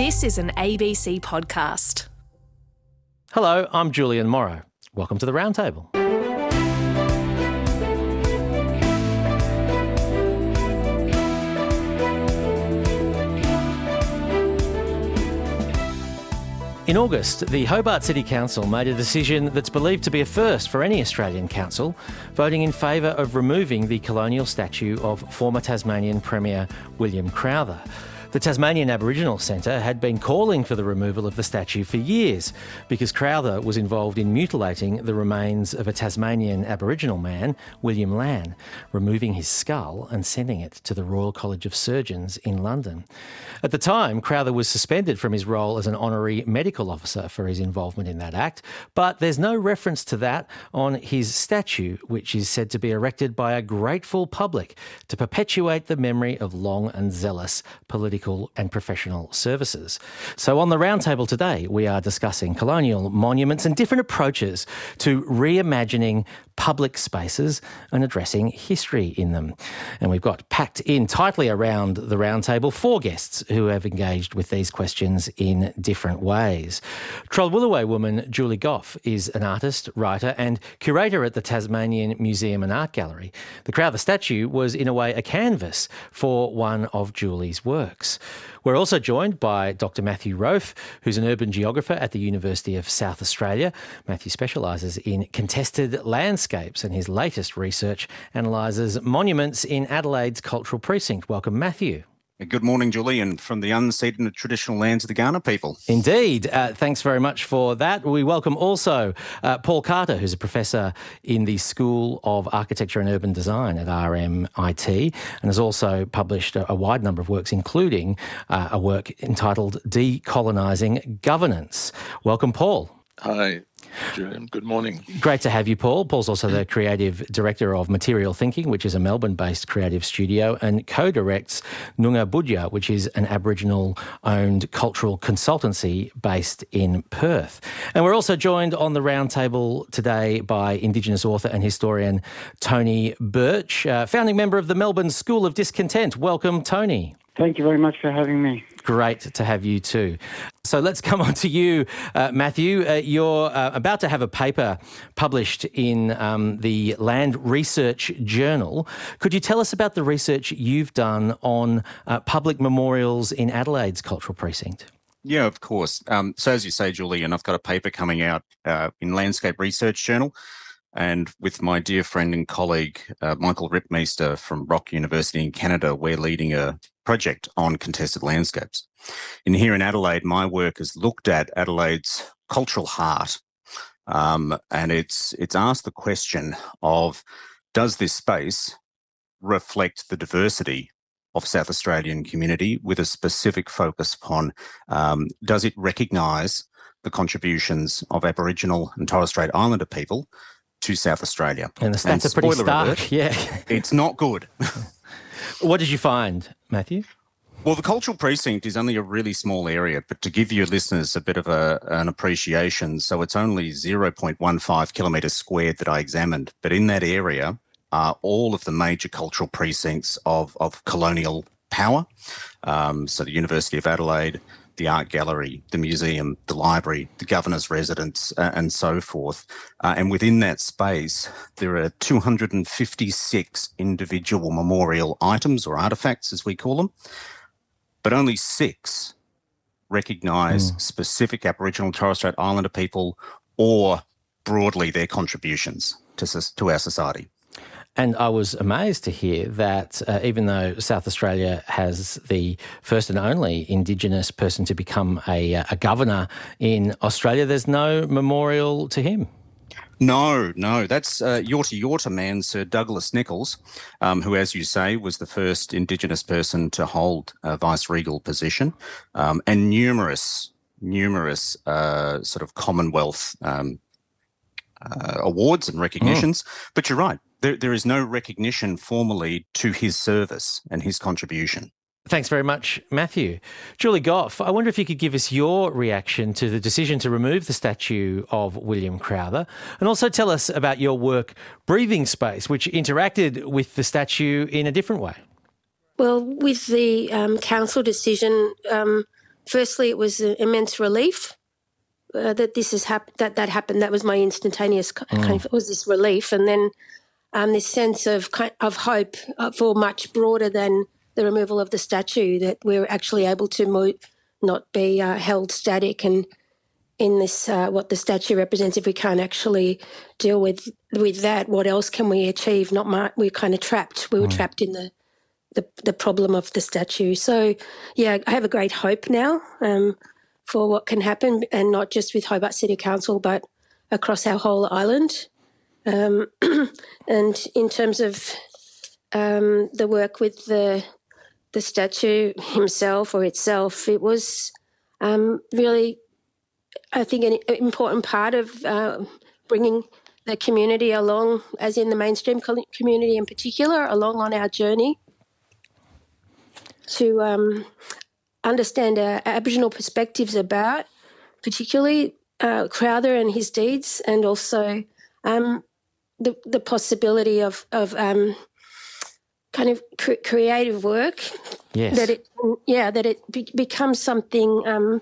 This is an ABC podcast. Hello, I'm Julian Morrow. Welcome to the Roundtable. In August, the Hobart City Council made a decision that's believed to be a first for any Australian council, voting in favour of removing the colonial statue of former Tasmanian Premier William Crowther. The Tasmanian Aboriginal Centre had been calling for the removal of the statue for years because Crowther was involved in mutilating the remains of a Tasmanian Aboriginal man, William Lanne, removing his skull and sending it to the Royal College of Surgeons in London. At the time, Crowther was suspended from his role as an honorary medical officer for his involvement in that act, but there's no reference to that on his statue, which is said to be erected by a grateful public to perpetuate the memory of long and zealous political and professional services. So, on the roundtable today, we are discussing colonial monuments and different approaches to reimagining public spaces and addressing history in them. And we've got packed in tightly around the roundtable four guests who have engaged with these questions in different ways. Trawlwoolway woman Julie Gough is an artist, writer, and curator at the Tasmanian Museum and Art Gallery. The Crowther statue was, in a way, a canvas for one of Julie's works. We're also joined by Dr. Matthew Rofe, who's an urban geographer at the University of South Australia. Matthew specialises in contested landscapes, and his latest research analyses monuments in Adelaide's cultural precinct. Welcome, Matthew. Good morning, Julian, from the unceded traditional lands of the Kaurna people. Indeed. Uh, thanks very much for that. We welcome also uh, Paul Carter, who's a professor in the School of Architecture and Urban Design at RMIT and has also published a, a wide number of works, including uh, a work entitled Decolonising Governance. Welcome, Paul. Hi. Julian, good morning. Great to have you, Paul. Paul's also the creative director of Material Thinking, which is a Melbourne based creative studio, and co directs Noongar Boodja, which is an Aboriginal owned cultural consultancy based in Perth. And we're also joined on the roundtable today by Indigenous author and historian Tony Birch, uh, founding member of the Melbourne School of Discontent. Welcome, Tony. Thank you very much for having me. Great to have you too. So let's come on to you, uh, Matthew. Uh, you're uh, about to have a paper published in um, the Land Research Journal. Could you tell us about the research you've done on uh, public memorials in Adelaide's cultural precinct? Yeah, of course. Um, so, as you say, Julian, I've got a paper coming out uh, in Landscape Research Journal. And with my dear friend and colleague, uh, Michael Ripmeester from Brock University in Canada, we're leading a project on contested landscapes. And here in Adelaide, my work has looked at Adelaide's cultural heart. Um, and it's it's asked the question of does this space reflect the diversity of South Australian community with a specific focus upon um, does it recognise the contributions of Aboriginal and Torres Strait Islander people to South Australia. And the stats and are pretty stark. Alert, yeah. it's not good. what did you find, Matthew? Well, the cultural precinct is only a really small area, but to give your listeners a bit of a, an appreciation, so it's only 0.15 kilometres squared that I examined. But in that area are all of the major cultural precincts of, of colonial power. Um, so the University of Adelaide, the art gallery, the museum, the library, the governor's residence, uh, and so forth. Uh, and within that space, there are 256 individual memorial items or artifacts, as we call them, but only six recognise mm. specific Aboriginal and Torres Strait Islander people or broadly their contributions to, to our society. And I was amazed to hear that uh, even though South Australia has the first and only Indigenous person to become a, uh, a governor in Australia, there's no memorial to him. No, no, that's uh, Yorta Yorta man, Sir Douglas Nicholls, um, who, as you say, was the first Indigenous person to hold a vice regal position, um, and numerous, numerous uh, sort of Commonwealth um, uh, awards and recognitions. Mm. But you're right, there, there is no recognition formally to his service and his contribution. Thanks very much, Matthew. Julie Gough, I wonder if you could give us your reaction to the decision to remove the statue of William Crowther and also tell us about your work, Breathing Space, which interacted with the statue in a different way. Well, with the um, council decision, um, firstly, it was an immense relief uh, that this has hap- that that happened. That was my instantaneous kind of was this relief, and then um, this sense of of hope uh, for much broader than the removal of the statue that we're actually able to move, not be uh, held static and in this uh, what the statue represents. If we can't actually deal with with that what else can we achieve? Not much we're kind of trapped. We were trapped in the, the the problem of the statue. So yeah i have a great hope now um, for what can happen and not just with hobart city council but across our whole island um, and in terms of um, the work with the the statue himself or itself it was um, really I think an important part of uh, bringing the community along, as in the mainstream community in particular, along on our journey to um, understand our Aboriginal perspectives about, particularly uh, Crowther and his deeds, and also um, the the possibility of of um, kind of cre- creative work. Yes. That it, yeah, that it be- becomes something um,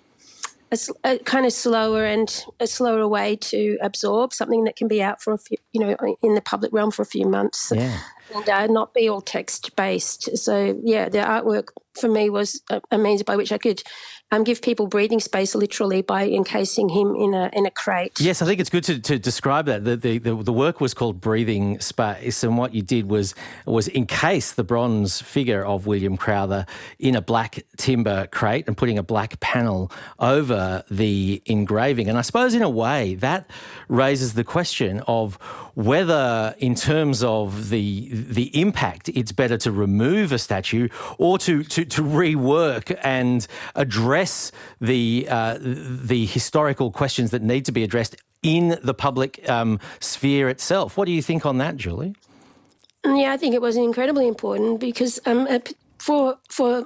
a, a, kind of slower and a slower way to absorb something that can be out for a few, you know, in the public realm for a few months. Yeah. And uh, not be all text based. So, yeah, the artwork for me was a, a means by which I could um, give people breathing space literally by encasing him in a in a crate. Yes, I think it's good to, to describe that. The, the, the, the work was called Breathing Space, and what you did was was encase the bronze figure of William Crowther in a black timber crate and putting a black panel over the engraving. And I suppose in a way that raises the question of whether, in terms of the the impact, it's better to remove a statue or to to, to rework and address the uh, the historical questions that need to be addressed in the public um, sphere itself. What do you think on that, Julie? Yeah, I think it was incredibly important because um, uh, for for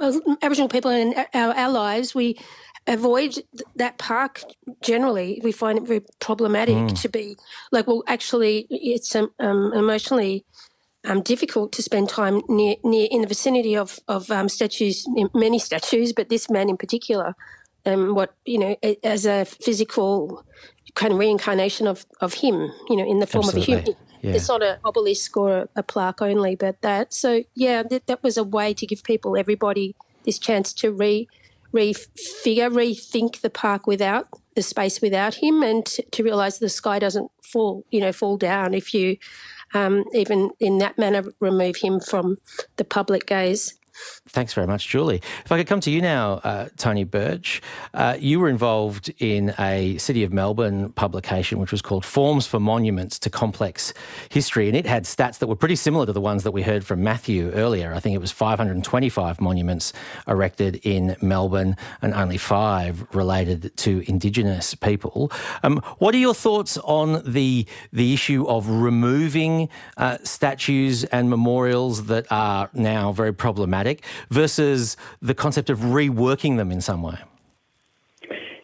Aboriginal people in our, our lives, we avoid that park generally. We find it very problematic mm. to be like, well, actually, it's um, um emotionally um, difficult to spend time near, near in the vicinity of of um, statues, many statues, but this man in particular. Um, what you know, as a physical kind of reincarnation of of him, you know, in the form Absolutely. of a human. Yeah. It's not an obelisk or a, a plaque only, but that. So yeah, that, that was a way to give people, everybody, this chance to re refigure, rethink the park without the space without him, and to, realize the sky doesn't fall, you know, fall down if you um, even in that manner, remove him from the public gaze. Thanks very much, Julie. If I could come to you now, uh, Tony Birch. Uh, you were involved in a City of Melbourne publication which was called Forms for Monuments to Complex History, and it had stats that were pretty similar to the ones that we heard from Matthew earlier. I think it was 525 monuments erected in Melbourne and only five related to Indigenous people. Um, what are your thoughts on the, the issue of removing uh, statues and memorials that are now very problematic? Problematic versus the concept of reworking them in some way?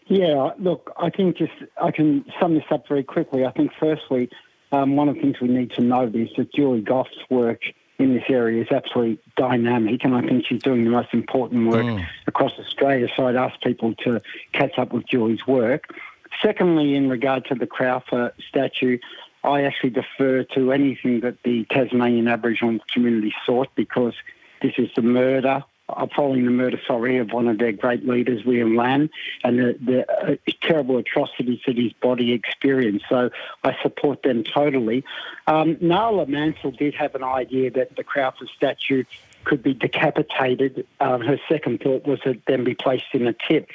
Yeah, look, I think just I can sum this up very quickly. I think firstly, um, one of the things we need to note is that Julie Gough's work in this area is absolutely dynamic, and I think she's doing the most important work mm. across Australia. So I'd ask people to catch up with Julie's work. Secondly, in regard to the Crowther statue, I actually defer to anything that the Tasmanian Aboriginal community sought because this is the murder, following the murder, sorry, of one of their great leaders, William Lanne, and the, the uh, terrible atrocities that his body experienced. So I support them totally. Um, Nala Mansell did have an idea that the Crowther statue could be decapitated. Um, her second thought was that then be placed in a tip.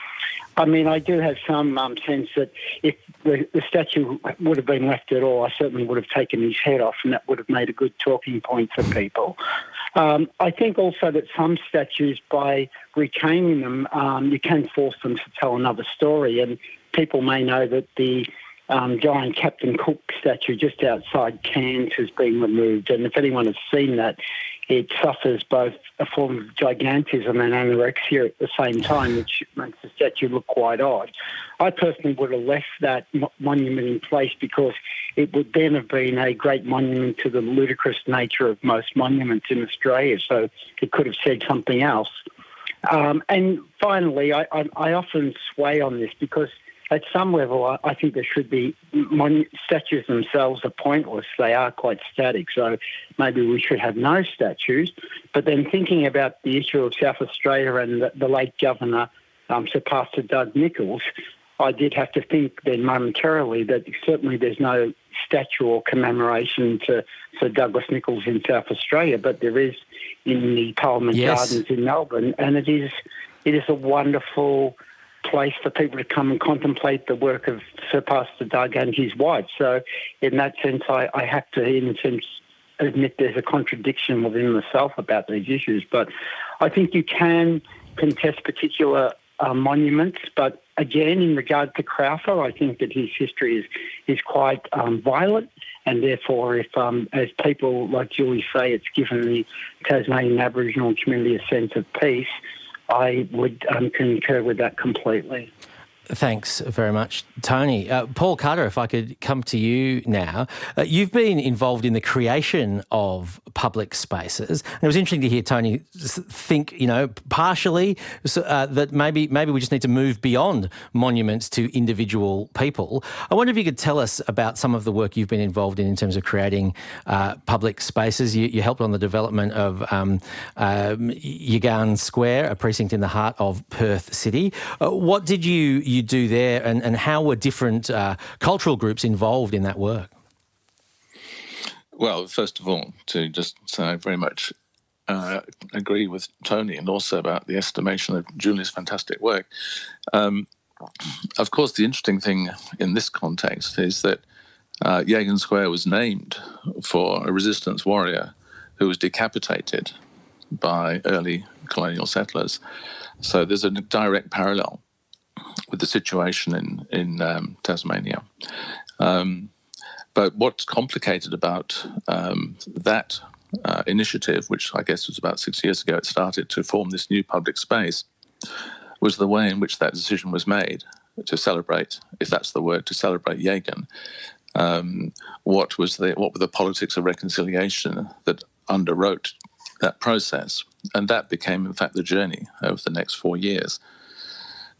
I mean, I do have some um, sense that if the, the, statue would have been left at all, I certainly would have taken his head off, and that would have made a good talking point for people. Um, I think also that some statues, by retaining them, um, you can force them to tell another story, and people may know that the um, giant Captain Cook statue just outside Cairns has been removed, and if anyone has seen that, it suffers both a form of gigantism and anorexia at the same time, which makes the statue look quite odd. I personally would have left that monument in place because it would then have been a great monument to the ludicrous nature of most monuments in Australia. So it could have said something else. Um, and finally, I, I, I, often sway on this because at some level, I, I think there should be mon- statues themselves are pointless. They are quite static. So maybe we should have no statues. But then thinking about the issue of South Australia and the, the late governor, um, Sir Pastor Doug Nicholls, I did have to think then momentarily that certainly there's no statue or commemoration to Sir Douglas Nicholls in South Australia, but there is in the Parliament yes. Gardens in Melbourne, and it is it is a wonderful place for people to come and contemplate the work of Sir Pastor Doug and his wife. So, in that sense, I, I have to, in a sense, admit there's a contradiction within myself about these issues. But I think you can contest particular uh, monuments, but again, in regard to Crowther, I think that his history is is quite um, violent, and therefore, if um, as people like Julie say, it's given the Tasmanian Aboriginal community a sense of peace. I would um, concur with that completely. Thanks very much, Tony. Uh, Paul Carter, if I could come to you now. Uh, you've been involved in the creation of public spaces. And it was interesting to hear Tony think, you know, partially uh, that maybe maybe we just need to move beyond monuments to individual people. I wonder if you could tell us about some of the work you've been involved in in terms of creating uh, public spaces. You, you, helped on the development of um, um Yagan Square, a precinct in the heart of Perth City. Uh, what did you you do there, and, and how were different uh, cultural groups involved in that work? Well, first of all, to just say I very much uh, agree with Tony and also about the estimation of Julie's fantastic work. Um, of course, the interesting thing in this context is that uh, Yagan Square was named for a resistance warrior who was decapitated by early colonial settlers. So there's a direct parallel with the situation in in um, Tasmania. Um, but what's complicated about um, that uh, initiative, which I guess was about six years ago, it started to form this new public space, was the way in which that decision was made to celebrate, if that's the word, to celebrate Yagan. Um, what was the what were the politics of reconciliation that underwrote that process, and that became, in fact, the journey over the next four years.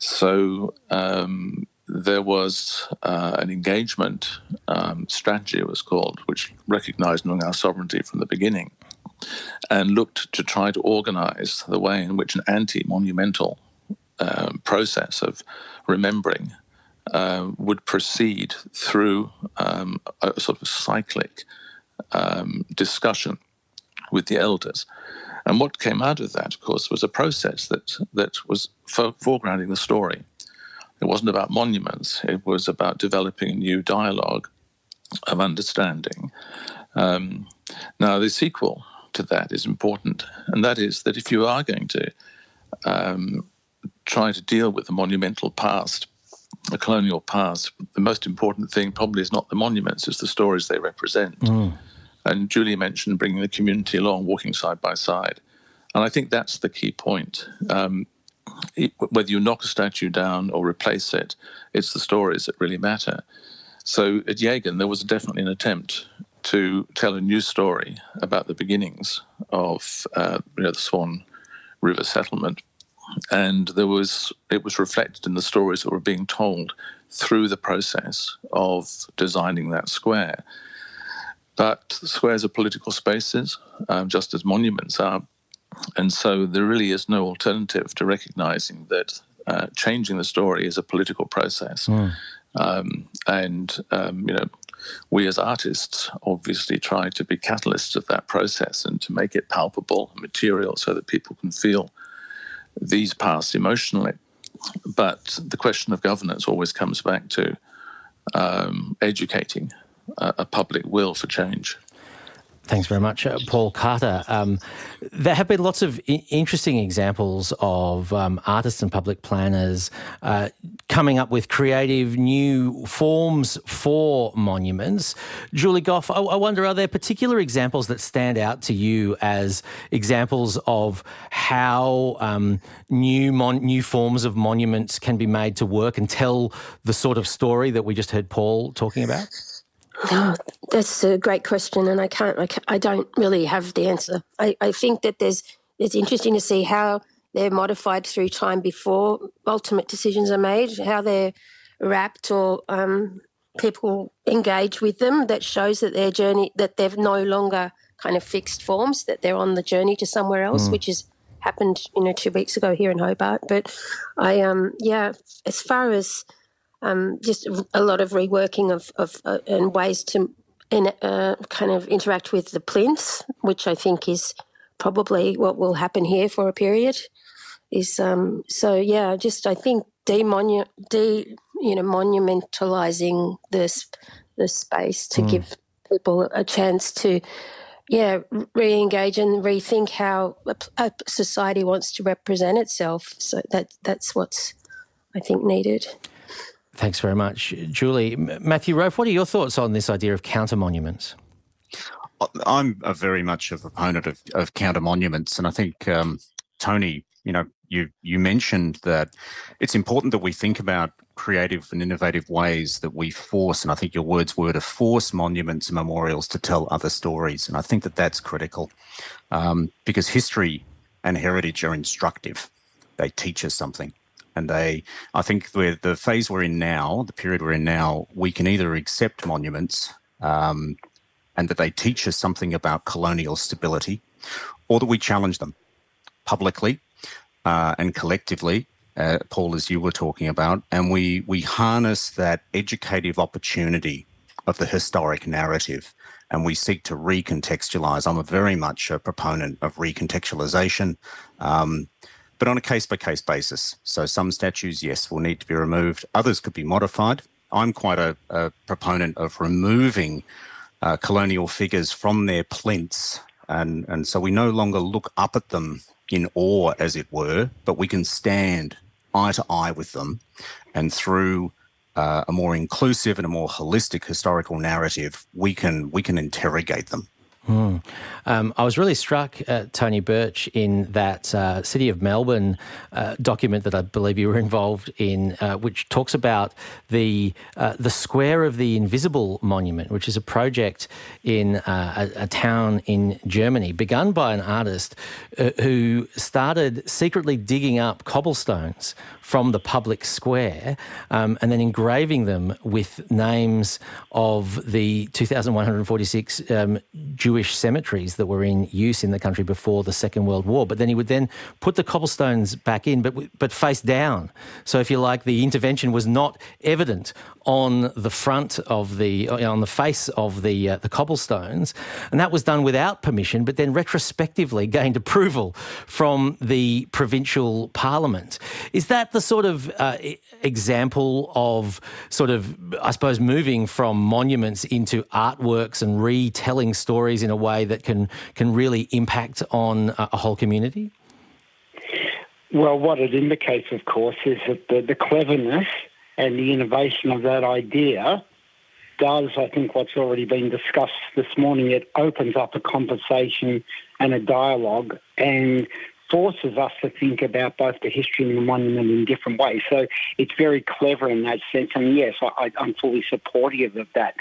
So um, there was uh, an engagement um, strategy, it was called, which recognized our sovereignty from the beginning and looked to try to organize the way in which an anti monumental um, process of remembering uh, would proceed through um, a sort of cyclic um, discussion with the elders. And what came out of that, of course, was a process that, that was foregrounding the story. It wasn't about monuments, it was about developing a new dialogue of understanding. Um, now, the sequel to that is important, and that is that if you are going to um, try to deal with the monumental past, the colonial past, the most important thing probably is not the monuments, it's the stories they represent. Mm. And Julie mentioned bringing the community along, walking side by side. And I think that's the key point. Um, whether you knock a statue down or replace it, it's the stories that really matter. So at Yagan, there was definitely an attempt to tell a new story about the beginnings of uh, you know, the Swan River settlement, and there was it was reflected in the stories that were being told through the process of designing that square. But squares are political spaces, um, just as monuments are. And so there really is no alternative to recognizing that uh, changing the story is a political process. Mm. Um, and, um, you know, we as artists obviously try to be catalysts of that process and to make it palpable and material so that people can feel these paths emotionally. But the question of governance always comes back to um, educating a, public will for change. Thanks very much, uh, Paul Carter. Um, there have been lots of I- interesting examples of um, artists and public planners uh, coming up with creative new forms for monuments. Julie Gough, I-, I wonder, are there particular examples that stand out to you as examples of how um, new mon- new forms of monuments can be made to work and tell the sort of story that we just heard Paul talking about? Oh, that's a great question, and I can't, I, can't, I don't really have the answer. I, I think that there's it's interesting to see how they're modified through time before ultimate decisions are made, how they're wrapped or um, people engage with them that shows that their journey, that they've no longer kind of fixed forms, that they're on the journey to somewhere else, mm. which has happened, you know, two weeks ago here in Hobart. But I, um, yeah, as far as um, just a lot of reworking of, of uh, and ways to in, uh, kind of interact with the plinth, which I think is probably what will happen here for a period. Is um, so yeah, just I think demonu- de you know monumentalizing this the space to mm. give people a chance to yeah re-engage and rethink how a, a, society wants to represent itself so that that's what's i think needed thanks very much julie matthew rofe what are your thoughts on this idea of counter monuments i'm a very much a proponent of, of counter monuments and i think um, tony you know you you mentioned that it's important that we think about creative and innovative ways that we force, and I think your words were to force monuments and memorials to tell other stories. And I think that that's critical um, because history and heritage are instructive. They teach us something. And they, I think the, the phase we're in now, the period we're in now, we can either accept monuments um, and that they teach us something about colonial stability, or that we challenge them publicly uh, and collectively uh, Paul, as you were talking about, and we we harness that educative opportunity of the historic narrative, and we seek to recontextualize. I'm a very much a proponent of recontextualization, um, but on a case by case basis. So some statues, yes, will need to be removed. Others could be modified. I'm quite a, a proponent of removing uh, colonial figures from their plinths, and and so we no longer look up at them in awe, as it were, but we can stand eye to eye with them, and through uh, a more inclusive and a more holistic historical narrative, we can we can interrogate them. Mm. Um, I was really struck, uh, Tony Birch, in that uh, City of Melbourne uh, document that I believe you were involved in, uh, which talks about the uh, the Square of the Invisible Monument, which is a project in uh, a, a, town in Germany, begun by an artist who started secretly digging up cobblestones from the public square um, and then engraving them with names of the 2,146 um, Jewish cemeteries that were in use in the country before the Second World War. But then he would then put the cobblestones back in, but but face down. So if you like, the intervention was not evident on the front of the on the face of the uh, the cobblestones, and that was done without permission. But then retrospectively gained approval from the provincial parliament. Is that the sort of uh, example of sort of I suppose moving from monuments into artworks and retelling stories in a way that can can really impact on a, a whole community? Well, what it indicates, of course, is that the, the cleverness and the innovation of that idea does, I think, what's already been discussed this morning. It opens up a conversation and a dialogue and forces us to think about both the history and the monument in different ways. So it's very clever in that sense. And yes, I, am fully supportive of that.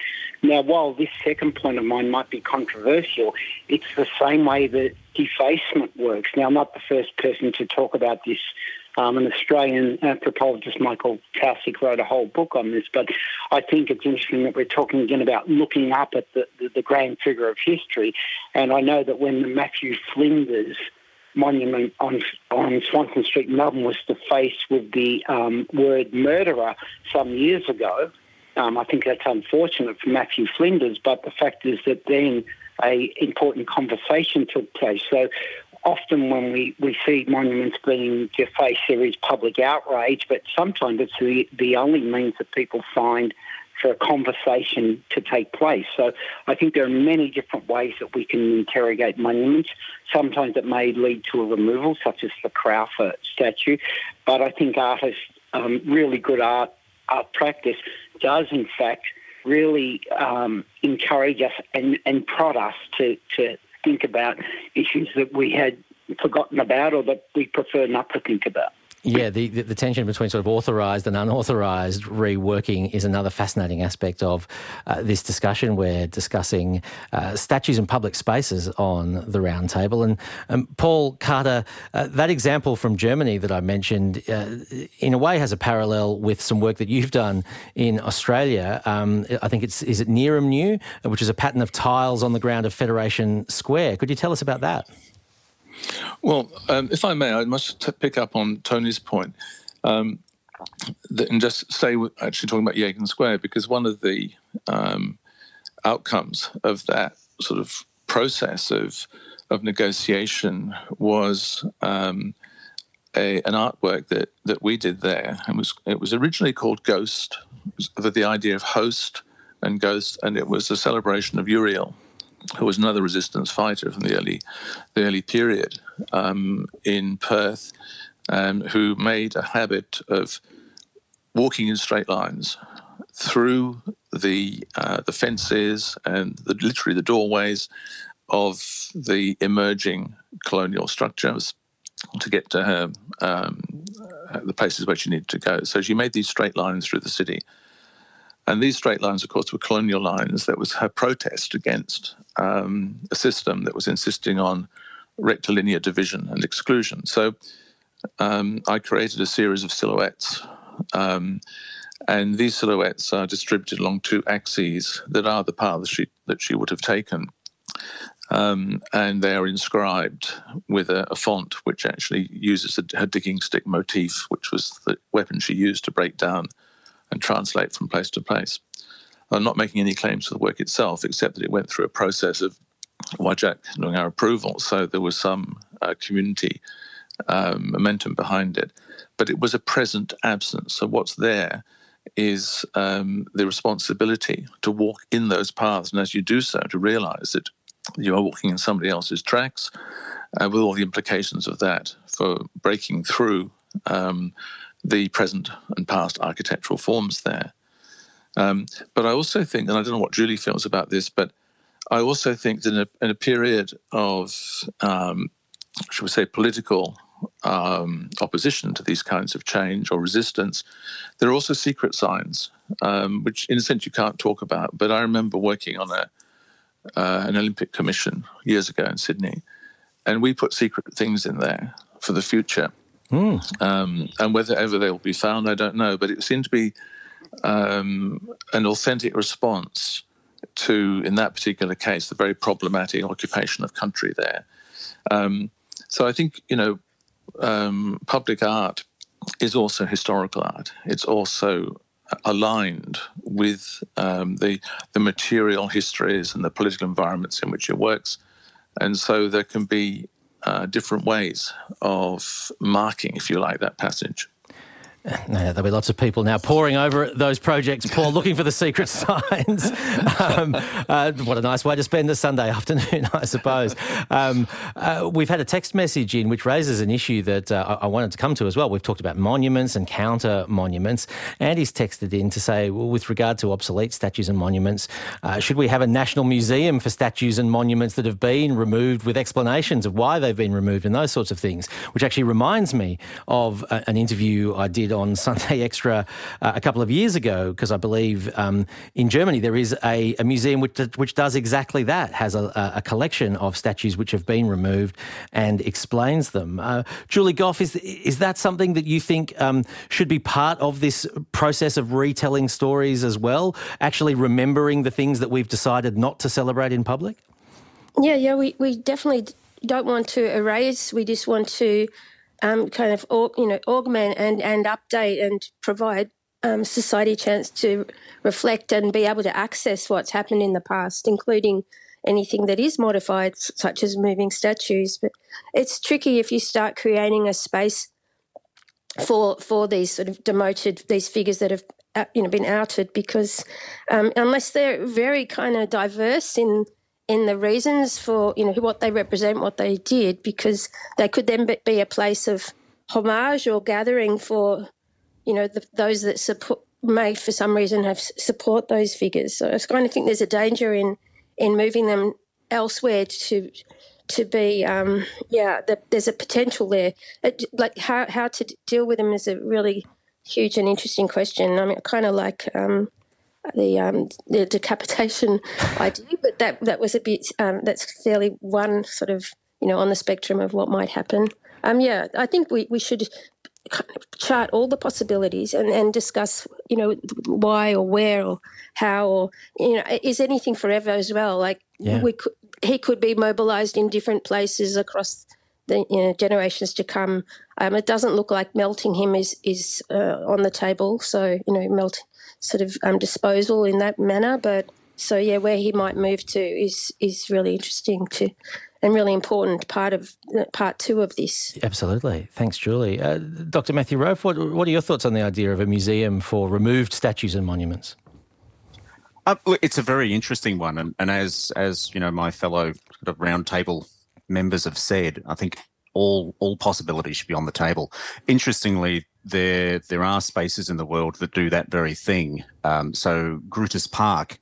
Now, while this second point of mine might be controversial, it's the same way that defacement works. Now, I'm not the first person to talk about this um, an Australian anthropologist, Michael Taussig, wrote a whole book on this. But I think it's interesting that we're talking again about looking up at the, the, the grand figure of history. And I know that when the Matthew Flinders monument on on Swanston Street, Melbourne, was defaced with the um, word murderer some years ago. Um, I think that's unfortunate for Matthew Flinders, but the fact is that then a important conversation took place. So often when we, we see monuments being defaced, there is public outrage, but sometimes it's the, the only means that people find for a conversation to take place. So I think there are many different ways that we can interrogate monuments. Sometimes it may lead to a removal, such as the Crowther statue, but I think artists, um, really good art, art practice does in fact really um, encourage us and, and prod us to, to think about issues that we had forgotten about or that we prefer not to think about. Yeah, the, the, the, tension between sort of authorised and unauthorised reworking is another fascinating aspect of uh, this discussion. We're discussing uh, statues and public spaces on the roundtable. And um, Paul Carter, uh, that example from Germany that I mentioned, uh, in a way has a parallel with some work that you've done in Australia. Um, I think it's, is it New, which is a pattern of tiles on the ground of Federation Square. Could you tell us about that? Well, um, if I may, I must t- pick up on Tony's point um, and just say, actually talking about Yagan Square, because one of the um, outcomes of that sort of process of of negotiation was um, a, an artwork that that we did there. It was it was originally called Ghost, with the idea of host and ghost, and it was a celebration of Yooreel, who was another resistance fighter from the early, the early period um, in Perth, um, who made a habit of walking in straight lines through the uh, the fences and the, literally the doorways of the emerging colonial structures to get to her um, the places where she needed to go. So she made these straight lines through the city. And these straight lines, of course, were colonial lines. That was her protest against um, a system that was insisting on rectilinear division and exclusion. So um, I created a series of silhouettes. Um, and these silhouettes are distributed along two axes that are the paths she, that she would have taken. Um, and they are inscribed with a, a, font which actually uses a, her digging stick motif, which was the weapon she used to break down and translate from place to place. I'm not making any claims to the work itself, except that it went through a process of Whadjuk Noongar approval, so there was some uh, community um, momentum behind it. But it was a present absence. So what's there is um, the responsibility to walk in those paths, and as you do so, to realize that you are walking in somebody else's tracks, uh, with all the implications of that for breaking through um, the present and past architectural forms there. Um, but I also think, and I don't know what Julie feels about this, but I also think that in a, in a period of, um, should we say, political um, opposition to these kinds of change or resistance, there are also secret signs, um, which in a sense you can't talk about. But I remember working on a uh, an Olympic Commission years ago in Sydney, and we put secret things in there for the future. Mm. Um, and whether ever they will be found, I don't know. But it seemed to be um, an authentic response to, in that particular case, the very problematic occupation of country there. Um, so I think, you know, um, public art is also historical art. It's also aligned with um, the the material histories and the political environments in which it works, and so there can be uh, different ways of marking, if you like, that passage. No, there'll be lots of people now poring over those projects, Paul, looking for the secret signs. Um, uh, what a nice way to spend a Sunday afternoon, I suppose. Um, uh, we've had a text message in which raises an issue that uh, I wanted to come to as well. We've talked about monuments and counter monuments. Andy's texted in to say, well, with regard to obsolete statues and monuments, uh, should we have a national museum for statues and monuments that have been removed with explanations of why they've been removed and those sorts of things? Which actually reminds me of a, an interview I did on Sunday Extra uh, a couple of years ago, because I believe um, in Germany there is a, a, museum which, which does exactly that, has a, a, collection of statues which have been removed and explains them. Uh, Julie Gough, is, is that something that you think um, should be part of this process of retelling stories as well? Actually remembering the things that we've decided not to celebrate in public? Yeah, yeah, we, we definitely don't want to erase. We just want to um, kind of you know augment and and update and provide um, society a chance to reflect and be able to access what's happened in the past, including anything that is modified, such as moving statues. But it's tricky if you start creating a space for for these sort of demoted these figures that have uh, you know been outed because um, unless they're very kind of diverse in in the reasons for you know what they represent, what they did, because they could then be a place of homage or gathering for you know the, those that support may for some reason have support those figures. So I was kind of think there's a danger in in moving them elsewhere to to be um, yeah. The, there's a potential there. It, like how how to deal with them is a really huge and interesting question. I mean, kind of like. Um, the um, the decapitation idea, but that that was a bit um, that's fairly one sort of you know on the spectrum of what might happen. Um, yeah, I think we, we should chart all the possibilities and, and discuss, you know, why or where or how or, you know, is anything forever as well? Like yeah. we could, he could be mobilised in different places across the you know, generations to come. Um, it doesn't look like melting him is is uh, on the table. So you know, melt sort of um, disposal in that manner. But so yeah, where he might move to is is really interesting to and really important part of part two of this. Absolutely. Thanks, Julie. Uh, Dr. Matthew Rofe, what, what are your thoughts on the idea of a museum for removed statues and monuments? Uh, it's a very interesting one, and, and as as you know, my fellow sort of roundtable members have said, I think all all possibilities should be on the table. Interestingly, there there are spaces in the world that do that very thing. Um, so Grutas Park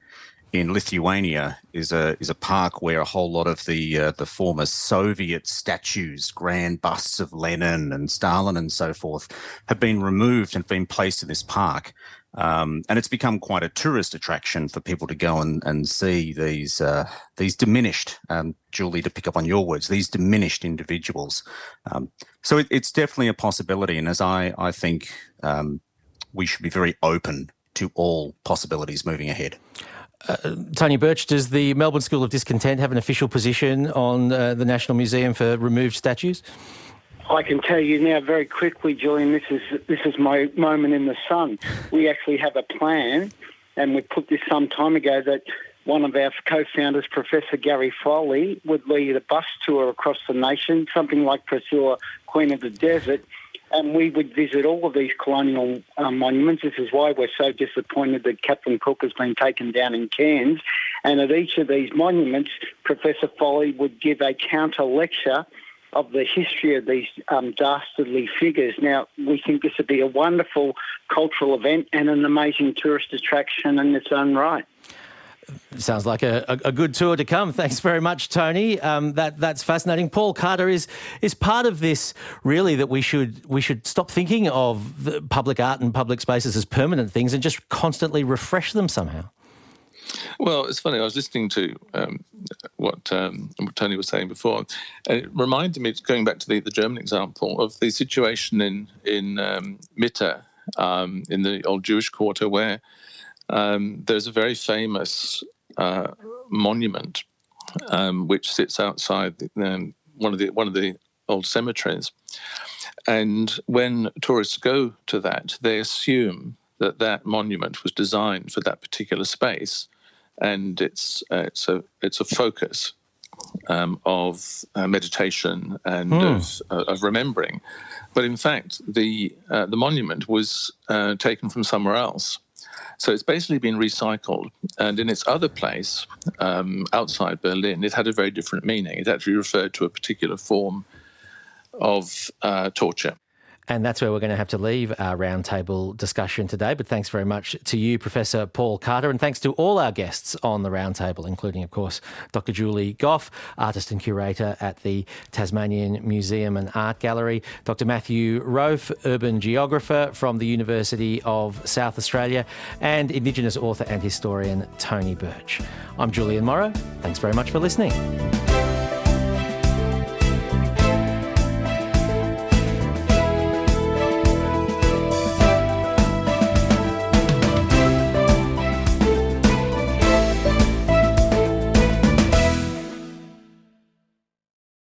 in Lithuania is a is a park where a whole lot of the uh, the former Soviet statues, grand busts of Lenin and Stalin and so forth, have been removed and been placed in this park. Um, and it's become quite a tourist attraction for people to go and, and see these uh, these diminished, um, Julie, to pick up on your words, these diminished individuals. Um, so it, it's definitely a possibility, and as I I think um, we should be very open to all possibilities moving ahead. Uh, Tony Birch, does the Melbourne School of Discontent have an official position on uh, the National Museum for removed statues? I can tell you now very quickly, Julian. This is this is my moment in the sun. We actually have a plan, and we put this some time ago that one of our co-founders, Professor Gary Foley, would lead a bus tour across the nation, something like Priscilla, Queen of the Desert, and we would visit all of these colonial um, monuments. This is why we're so disappointed that Captain Cook has been taken down in Cairns. And at each of these monuments, Professor Foley would give a counter lecture of the history of these um, dastardly figures. Now, we think this would be a wonderful cultural event and an amazing tourist attraction in its own right. Sounds like a, a, good tour to come. Thanks very much, Tony. Um, that that's fascinating. Paul Carter is is part of this really that we should we should stop thinking of public art and public spaces as permanent things and just constantly refresh them somehow. Well, it's funny. I was listening to um, what, um, what, Tony was saying before, and it reminded me, going back to the, the German example, of the situation in in um, Mitte, um, in the old Jewish quarter, where um, there's a very famous uh, monument um, which sits outside the, one of the one of the old cemeteries, and when tourists go to that, they assume that that monument was designed for that particular space, and it's uh, it's a it's a focus um, of uh, meditation and mm. of, uh, of, remembering. But in fact, the uh, the monument was uh, taken from somewhere else. So it's basically been recycled. And in its other place, um, outside Berlin, it had a very different meaning. It actually referred to a particular form of uh, torture. And that's where we're going to have to leave our roundtable discussion today. But thanks very much to you, Professor Paul Carter, and thanks to all our guests on the roundtable, including, of course, Dr. Julie Gough, artist and curator at the Tasmanian Museum and Art Gallery, Dr. Matthew Rofe, urban geographer from the University of South Australia, and Indigenous author and historian Tony Birch. I'm Julian Morrow. Thanks very much for listening.